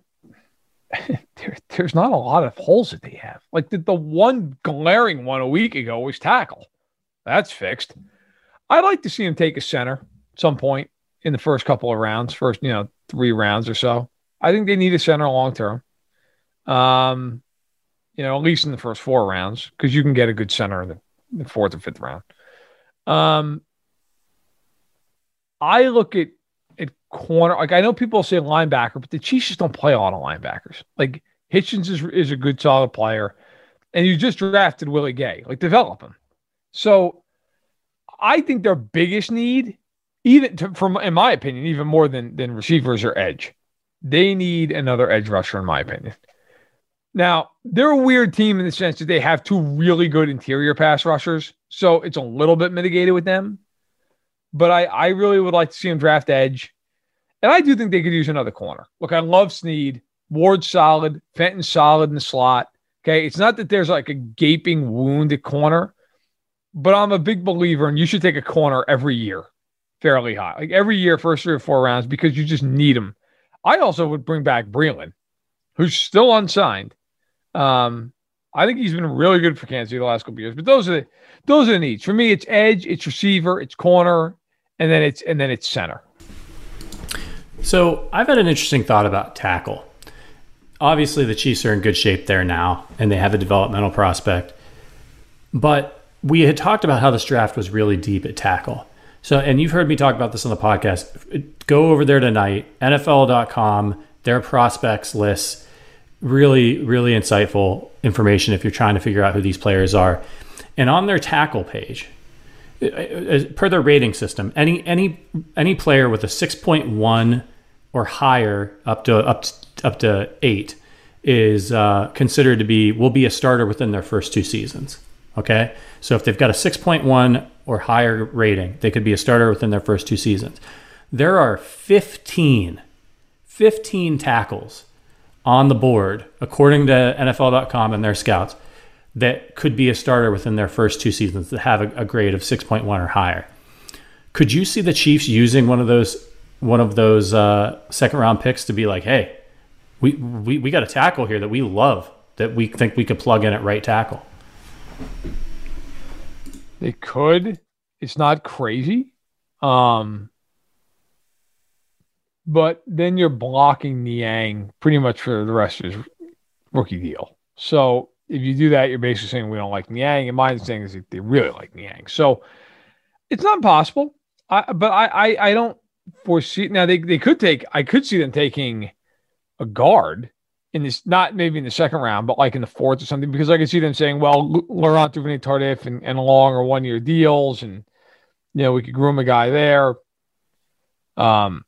there, there's not a lot of holes that they have. Like the, the one glaring one a week ago was tackle. That's fixed. I'd like to see him take a center at some point in the first couple of rounds, first, you know, three rounds or so. I think they need a center long term. Um, you know, at least in the first four rounds, because you can get a good center in the, the, fourth or fifth round. Um, I look at at corner, like I know people say linebacker, but the Chiefs just don't play a lot of linebackers. Like Hitchens is, is a good solid player, and you just drafted Willie Gay. Like develop him. So I think their biggest need even to, from in my opinion, even more than than receivers or edge. They need another edge rusher, in my opinion. Now, they're a weird team in the sense that they have two really good interior pass rushers. So it's a little bit mitigated with them. But I, I really would like to see them draft edge. And I do think they could use another corner. Look, I love Sneed. Ward solid. Fenton solid in the slot. Okay. It's not that there's like a gaping wound at corner, but I'm a big believer and you should take a corner every year fairly high, like every year, first three or four rounds, because you just need them. I also would bring back Breeland, who's still unsigned. Um, I think he's been really good for Kansas City the last couple years. But those are the those are the needs. For me, it's edge, it's receiver, it's corner, and then it's and then it's center. So I've had an interesting thought about tackle. Obviously, the Chiefs are in good shape there now, and they have a developmental prospect. But we had talked about how this draft was really deep at tackle. So, and you've heard me talk about this on the podcast. Go over there tonight, NFL.com, their prospects lists. Really, really insightful information if you're trying to figure out who these players are. And on their tackle page, per their rating system, any any any player with a 6.1 or higher up to up to, up to eight is uh, considered to be will be a starter within their first two seasons. Okay, so if they've got a 6.1 or higher rating, they could be a starter within their first two seasons. There are 15, 15 tackles on the board, according to NFL.com and their scouts, that could be a starter within their first two seasons that have a, a grade of 6.1 or higher. Could you see the Chiefs using one of those one of those uh, second round picks to be like, hey, we, we, we got a tackle here that we love that we think we could plug in at right tackle? They could. It's not crazy. Um, but then you're blocking Niang pretty much for the rest of his rookie deal. So if you do that, you're basically saying we don't like Niang. And my understanding is they really like Niang. So it's not possible. I, but I, I, I don't foresee now they, they could take I could see them taking a guard in this, not maybe in the second round, but like in the fourth or something, because I could see them saying, well, Laurent Duvernay Tardif and, and Long are one year deals, and you know we could groom a guy there. Um,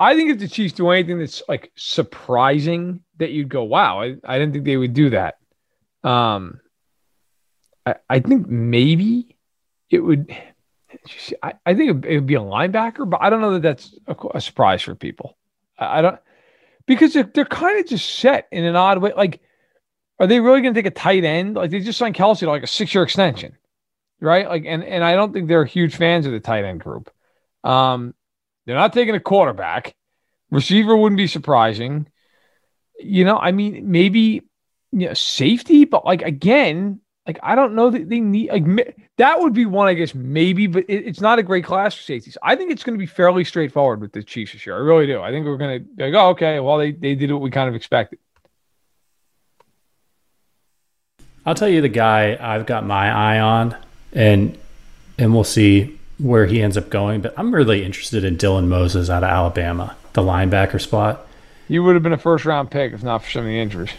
I think if the Chiefs do anything that's like surprising, that you'd go, wow, I, I didn't think they would do that. Um, I, I think maybe it would. I, I think it would be a linebacker, but I don't know that that's a, a surprise for people. I, I don't because they're, they're kind of just set in an odd way. Like, are they really going to take a tight end? Like, they just signed Kelce to like a six year extension. right? Like, and and I don't think they're huge fans of the tight end group. Um, they're not taking a quarterback. Receiver wouldn't be surprising. You know, I mean, maybe you know safety, but like again, like I don't know that they need like that would be one I guess maybe, but it, it's not a great class for safeties. I think it's going to be fairly straightforward with the Chiefs this year. I really do. I think we're going to like, oh, okay, well they they did what we kind of expected. I'll tell you the guy I've got my eye on, and and we'll see where he ends up going. But I'm really interested in Dylan Moses out of Alabama, the linebacker spot. You would have been a first round pick if not for some of the injuries.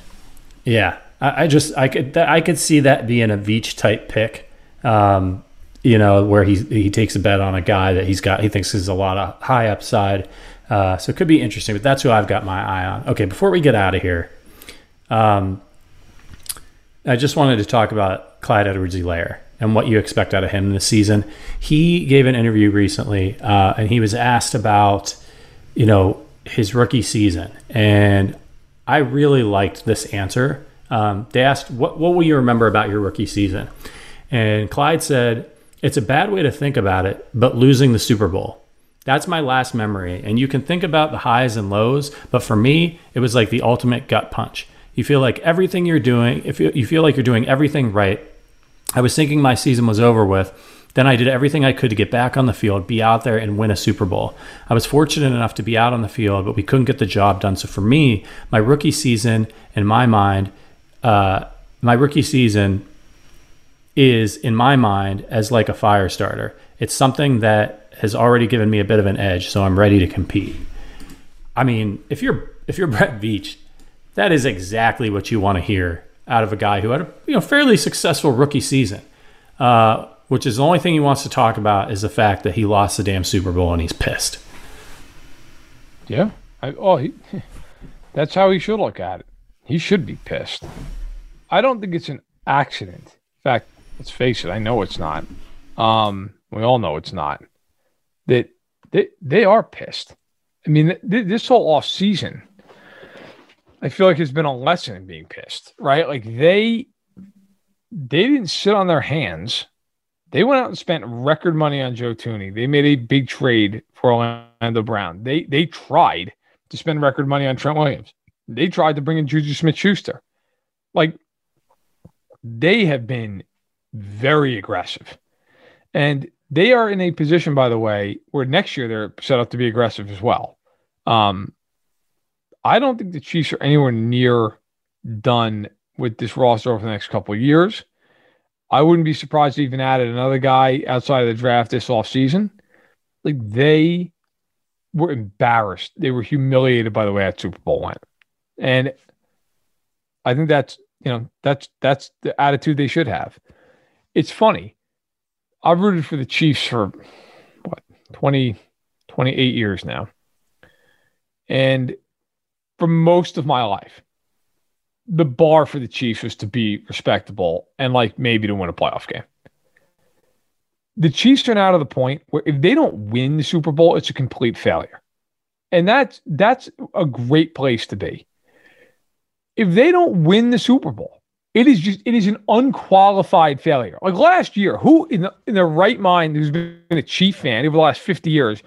Yeah, I, I just I could I could see that being a Veach type pick. Um, you know, where he he takes a bet on a guy that he's got he thinks is a lot of high upside. Uh, so it could be interesting, but that's who I've got my eye on. Okay, before we get out of here, um, I just wanted to talk about Clyde Edwards-Helaire and what you expect out of him this season. He gave an interview recently, uh, and he was asked about, you know, his rookie season, and I really liked this answer. Um, they asked, what, what will you remember about your rookie season? And Clyde said, It's a bad way to think about it, but losing the Super Bowl. That's my last memory. And you can think about the highs and lows, but for me, it was like the ultimate gut punch. You feel like everything you're doing, if you, you feel like you're doing everything right. I was thinking my season was over with. Then I did everything I could to get back on the field, be out there, and win a Super Bowl. I was fortunate enough to be out on the field, but we couldn't get the job done. So for me, my rookie season, in my mind, uh, my rookie season is, in my mind, as like a fire starter. It's something that has already given me a bit of an edge, so I'm ready to compete. I mean, if you're if you're Brett Veach, that is exactly what you want to hear out of a guy who had a you know fairly successful rookie season. Uh, which is the only thing he wants to talk about is the fact that he lost the damn Super Bowl and he's pissed. Yeah. I, oh, he, that's how he should look at it. He should be pissed. I don't think it's an accident. In fact, let's face it, I know it's not. Um, we all know it's not. That they, they are pissed. I mean, th- this whole off season, I feel like has been a lesson in being pissed, right? Like they they didn't sit on their hands they went out and spent record money on Joe Thuney. They made a big trade for Orlando Brown. They they tried to spend record money on Trent Williams. They tried to bring in Juju Smith Schuster. Like they have been very aggressive. And they are in a position, by the way, where next year they're set up to be aggressive as well. Um, I don't think the Chiefs are anywhere near done with this roster over the next couple of years. I wouldn't be surprised even added another guy outside of the draft this offseason. Like they were embarrassed. They were humiliated by the way that Super Bowl went. And I think that's you know, that's that's the attitude they should have. It's funny. I've rooted for the Chiefs for what 20, 28 years now. And for most of my life, the bar for the Chiefs was to be respectable and like maybe to win a playoff game. The Chiefs are now to the point where if they don't win the Super Bowl, it's a complete failure. And that's that's a great place to be. If they don't win the Super Bowl, it is just it is an unqualified failure. Like last year, who in the in their right mind who's been a Chief fan over the last 50 years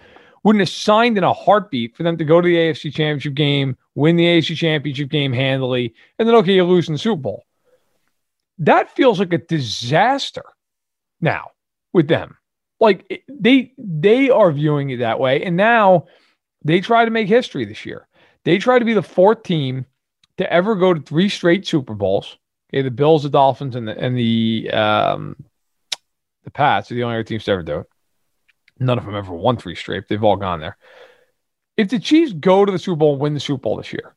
wouldn't have signed in a heartbeat for them to go to the AFC Championship game, win the AFC Championship game handily, and then okay, you lose in the Super Bowl. That feels like a disaster now with them. Like they they are viewing it that way, and now they try to make history this year. They try to be the fourth team to ever go to three straight Super Bowls. Okay, the Bills, the Dolphins, and the and the um, the Pats are the only other teams to ever do it. None of them ever won three straight. They've all gone there. If the Chiefs go to the Super Bowl and win the Super Bowl this year,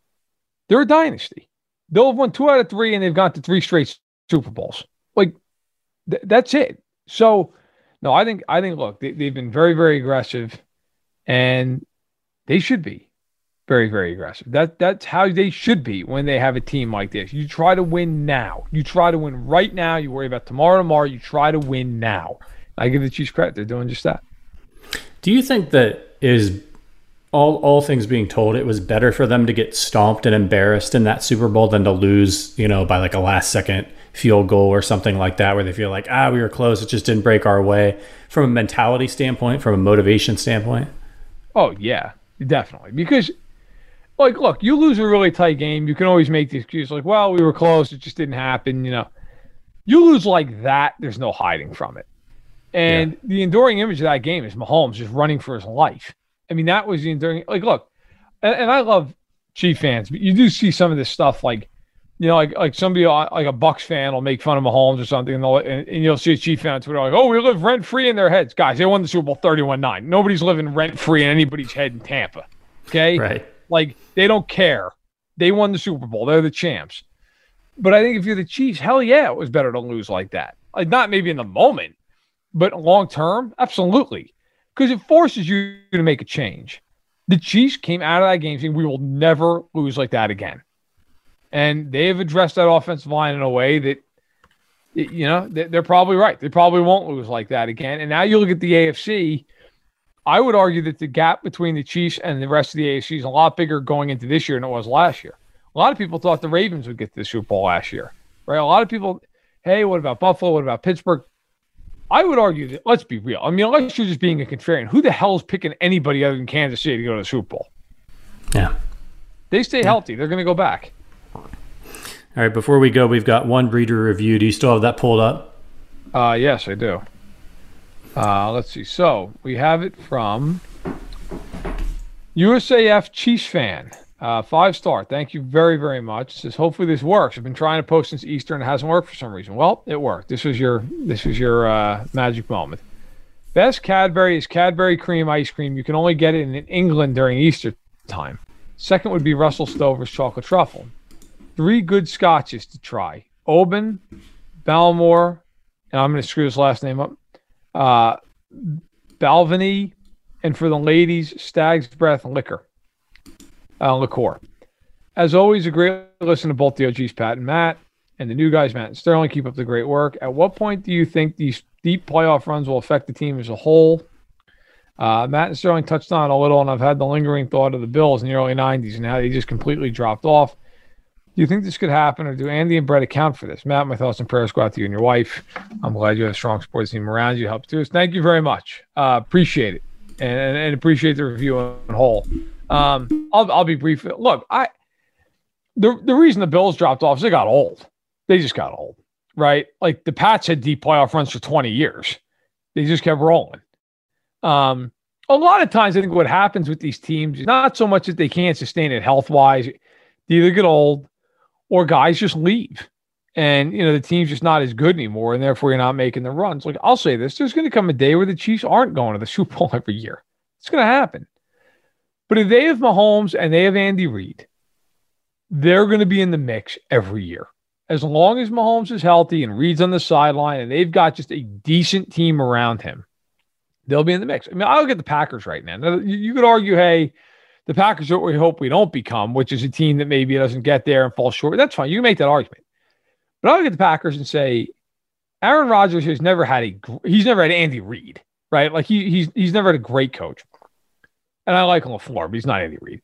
they're a dynasty. They'll have won two out of three and they've gone to three straight Super Bowls. Like th- that's it. So no, I think I think look, they, they've been very very aggressive, and they should be very very aggressive. That that's how they should be when they have a team like this. You try to win now. You try to win right now. You worry about tomorrow tomorrow. You try to win now. I give the Chiefs credit. They're doing just that. Do you think that is all all things being told, it was better for them to get stomped and embarrassed in that Super Bowl than to lose, you know, by like a last second field goal or something like that, where they feel like, ah, we were close, it just didn't break our way. From a mentality standpoint, from a motivation standpoint. Oh yeah, definitely. Because like, look, you lose a really tight game, you can always make the excuse like, well, we were close, it just didn't happen. You know, you lose like that, there's no hiding from it. And yeah. the enduring image of that game is Mahomes just running for his life. I mean, that was the enduring. Like, look, and, and I love Chief fans, but you do see some of this stuff like you know, like like somebody uh, like a Bucks fan will make fun of Mahomes or something, and, and, and you'll see a Chief fan on Twitter like, "Oh, we live rent free in their heads, guys. They won the Super Bowl thirty-one nine. Nobody's living rent free in anybody's head in Tampa. Okay, right? Like they don't care. They won the Super Bowl. They're the champs. But I think if you're the Chiefs, hell yeah, it was better to lose like that. Like not maybe in the moment, but long term, absolutely, because it forces you to make a change. The Chiefs came out of that game saying we will never lose like that again. And they have addressed that offensive line in a way that, you know, they're probably right. They probably won't lose like that again. And now you look at the AFC. I would argue that the gap between the Chiefs and the rest of the AFC is a lot bigger going into this year than it was last year. A lot of people thought the Ravens would get the Super Bowl last year, right? A lot of people, hey, what about Buffalo? What about Pittsburgh? I would argue that, let's be real. I mean, unless you're just being a contrarian, who the hell is picking anybody other than Kansas City to go to the Super Bowl? Yeah. They stay yeah. healthy. They're going to go back. All right, before we go, we've got one breeder review. Do you still have that pulled up? Uh, yes, I do. Uh, let's see. So we have it from USAF Chiefs fan. Uh, five star. Thank you very, very much. Says hopefully this works. I've been trying to post since Easter and it hasn't worked for some reason. Well, it worked. This was your this was your uh, magic moment. Best Cadbury is Cadbury cream ice cream. You can only get it in England during Easter time. Second would be Russell Stover's chocolate truffle three good scotches to try Oban, Bowmore, and I'm going to screw his last name up, uh, Balvenie, and for the ladies, Stag's Breath Liquor, uh, Liqueur. As always, a great listen to both the OGs, Pat and Matt, and the new guys, Matt and Sterling. Keep up the great work. At what point do you think these deep playoff runs will affect the team as a whole? Uh, Matt and Sterling touched on a little, and I've had the lingering thought of the Bills in the early 90s and how they just completely dropped off. Do you think this could happen, or do Andy and Brett account for this? Matt, my thoughts and prayers go out to you and your wife. I'm glad you have a strong sports team around you. Helps too. Thank you very much. Uh, appreciate it, and, and, appreciate the review on whole. Um, I'll I'll be brief. Look, I the the reason the Bills dropped off is they got old. They just got old, right? Like the Pats had deep playoff runs for 20 years. They just kept rolling. Um, a lot of times, I think what happens with these teams, is not so much that they can't sustain it health wise. They either get old or guys just leave. And you know the team's just not as good anymore, and therefore you're not making the runs. Like I'll say this: there's going to come a day where the Chiefs aren't going to the Super Bowl every year. It's going to happen. But if they have Mahomes and they have Andy Reid, they're going to be in the mix every year. As long as Mahomes is healthy and Reid's on the sideline and they've got just a decent team around him, they'll be in the mix. I mean, I look at the Packers right now. now you, could argue, hey, the Packers are what we hope we don't become, which is a team that maybe doesn't get there and fall short. That's fine. You can make that argument. But I look at the Packers and say, Aaron Rodgers has never had a he's never had Andy Reid, right? Like he he's he's never had a great coach. And I like LaFleur, but he's not Andy Reid.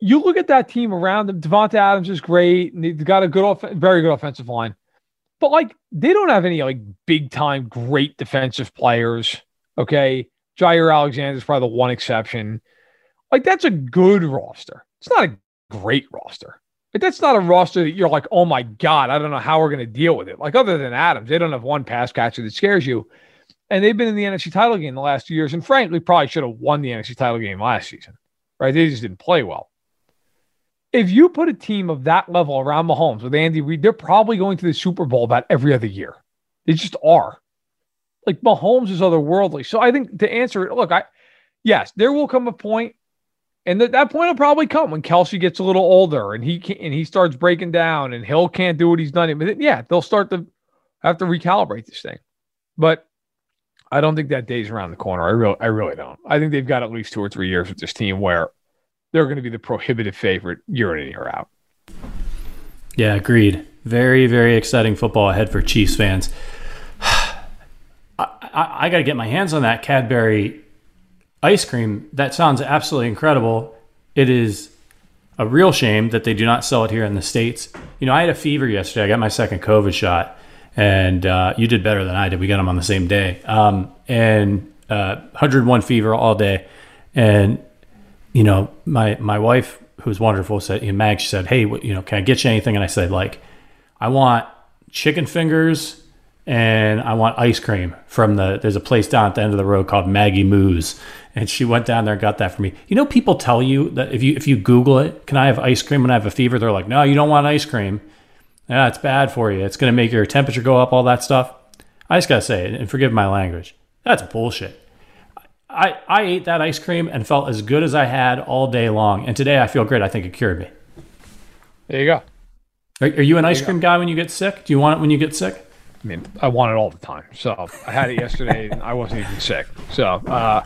You look at that team around them. Davante Adams is great. And they've got a good, off- very good offensive line, but like they don't have any like big time great defensive players. Okay, Jaire Alexander is probably the one exception. Like that's a good roster. It's not a great roster. But that's not a roster that you're like, oh my God, I don't know how we're going to deal with it. Like other than Adams, they don't have one pass catcher that scares you. And they've been in the NFC title game the last two years. And frankly, probably should have won the NFC title game last season. Right. They just didn't play well. If you put a team of that level around Mahomes with Andy Reid, they're probably going to the Super Bowl about every other year. They just are. Like Mahomes is otherworldly. So I think to answer it, look, I yes, there will come a point and th- that point will probably come when Kelce gets a little older and he can, and he starts breaking down and Hill can't do what he's done. But yeah, they'll start to have to recalibrate this thing. But I don't think that day's around the corner. I really, I really don't. I think they've got at least two or three years with this team where they're going to be the prohibitive favorite year in and year out. Yeah, agreed. Very, very exciting football ahead for Chiefs fans. I, I, I got to get my hands on that Cadbury ice cream, that sounds absolutely incredible. It is a real shame that they do not sell it here in the States. you know, I had a fever yesterday. I got my second COVID shot, and uh, you did better than I did. We got them on the same day, um, and uh, 101 fever all day, and you know, my my wife, who's wonderful, said, you know, Mag, she said, hey, what, you know, can I get you anything? And I said, like, I want chicken fingers and I want ice cream from the. There's a place down at the end of the road called Maggie Moo's, and she went down there and got that for me. You know, people tell you that if you if you Google it, can I have ice cream when I have a fever? They're like, no, you don't want ice cream. Yeah, it's bad for you. It's going to make your temperature go up. All that stuff. I just gotta say, and forgive my language, that's bullshit. I, I ate that ice cream and felt as good as I had all day long. And today I feel great. I think it cured me. There you go. Are, are you an ice cream guy when you get sick? Do you want it when you get sick? I mean, I want it all the time. So I had it yesterday and I wasn't even sick. So uh,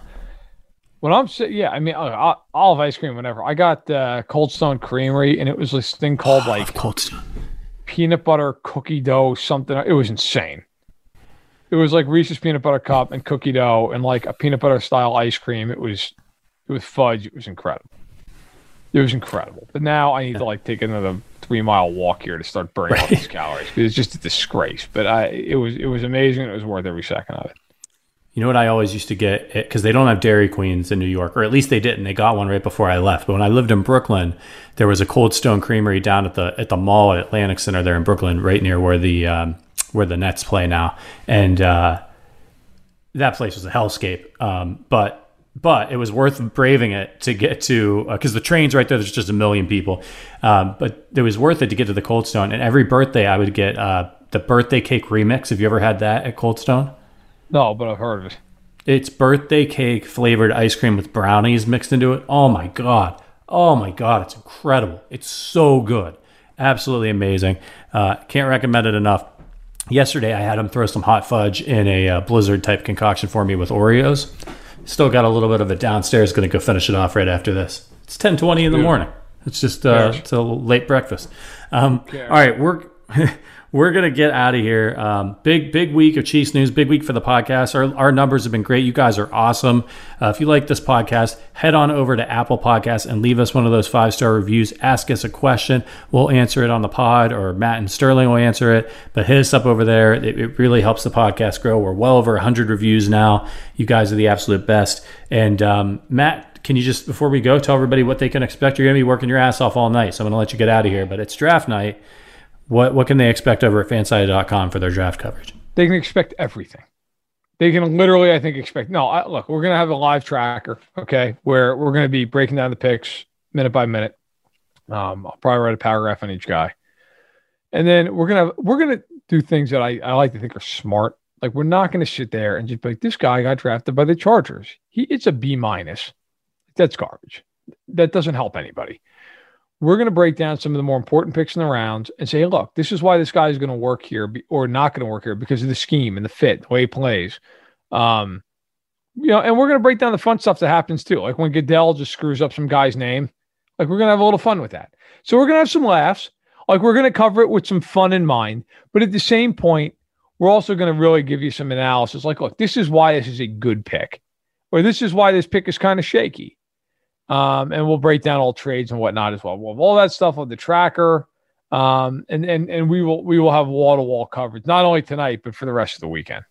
when I'm sick, yeah, I mean, I'll, I'll have ice cream whenever. I got uh, Cold Stone Creamery and it was this thing called Oh, like Cold Stone. Peanut butter cookie dough something. It was insane. It was like Reese's peanut butter cup and cookie dough and like a peanut butter style ice cream. It was it was fudge. It was incredible. It was incredible. But now I need to like take another three mile walk here to start burning all these calories because it's just a disgrace. But I it was it was amazing. It was worth every second of it. You know what I always used to get because they don't have Dairy Queens in New York, or at least they didn't. They got one right before I left. But when I lived in Brooklyn, there was a Cold Stone Creamery down at the at the mall at Atlantic Center there in Brooklyn, right near where the um, where the Nets play now, and uh, that place was a hellscape. Um, but but it was worth braving it to get to because the train's right there. There's just a million people, um, but it was worth it to get to the Cold Stone. And every birthday, I would get uh, the birthday cake remix. Have you ever had that at Cold Stone? No, but I've heard of it. It's birthday cake flavored ice cream with brownies mixed into it. Oh my god! Oh my god! It's incredible. It's so good. Absolutely amazing. Uh, can't recommend it enough. Yesterday, I had him throw some hot fudge in a uh, blizzard type concoction for me with Oreos. Still got a little bit of it downstairs. Going to go finish it off right after this. It's ten twenty in the morning. It's just uh, it's a late breakfast. Um, all right, we're we're gonna get out of here. Um, big big week of Chiefs news. Big week for the podcast. Our our numbers have been great. You guys are awesome. Uh, if you like this podcast, head on over to Apple Podcasts and leave us one of those five star reviews. Ask us a question. We'll answer it on the pod, or Matt and Sterling will answer it. But hit us up over there. It, it really helps the podcast grow. We're well over hundred reviews now. You guys are the absolute best. And um, Matt, can you just before we go tell everybody what they can expect? You're gonna be working your ass off all night, so I'm gonna let you get out of here. But it's draft night. What what can they expect over at fansided.com for their draft coverage? They can expect everything. They can literally, I think, expect. No, I, look, we're gonna have a live tracker, okay, where we're gonna be breaking down the picks minute by minute. Um, I'll probably write a paragraph on each guy, and then we're gonna we're gonna do things that I, I like to think are smart. Like we're not gonna sit there and just be like, this guy got drafted by the Chargers. He it's a B minus. That's garbage. That doesn't help anybody we're going to break down some of the more important picks in the rounds and say, look, this is why this guy is going to work here or not going to work here because of the scheme and the fit, the way he plays. Um, you know, and we're going to break down the fun stuff that happens too. Like when Goodell just screws up some guy's name, like we're going to have a little fun with that. So we're going to have some laughs. Like we're going to cover it with some fun in mind. But at the same point, we're also going to really give you some analysis. Like, look, this is why this is a good pick, or this is why this pick is kind of shaky. Um, and we'll break down all trades and whatnot as well. We'll have all that stuff on the tracker. Um, and, and, and we will, we will have wall to wall coverage, not only tonight, but for the rest of the weekend.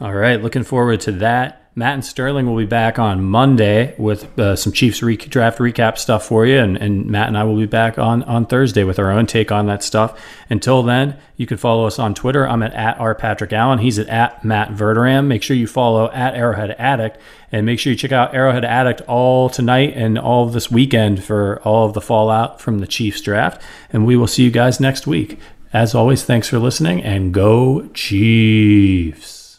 All right. Looking forward to that. Matt and Sterling will be back on Monday with uh, some Chiefs re- draft recap stuff for you, and, and Matt and I will be back on, on Thursday with our own take on that stuff. Until then, you can follow us on Twitter. I'm at, at R Patrick Allen. He's at, at Matt Verderame. Make sure you follow at Arrowhead Addict, and make sure you check out Arrowhead Addict all tonight and all this weekend for all of the fallout from the Chiefs draft. And we will see you guys next week. As always, thanks for listening, and go Chiefs.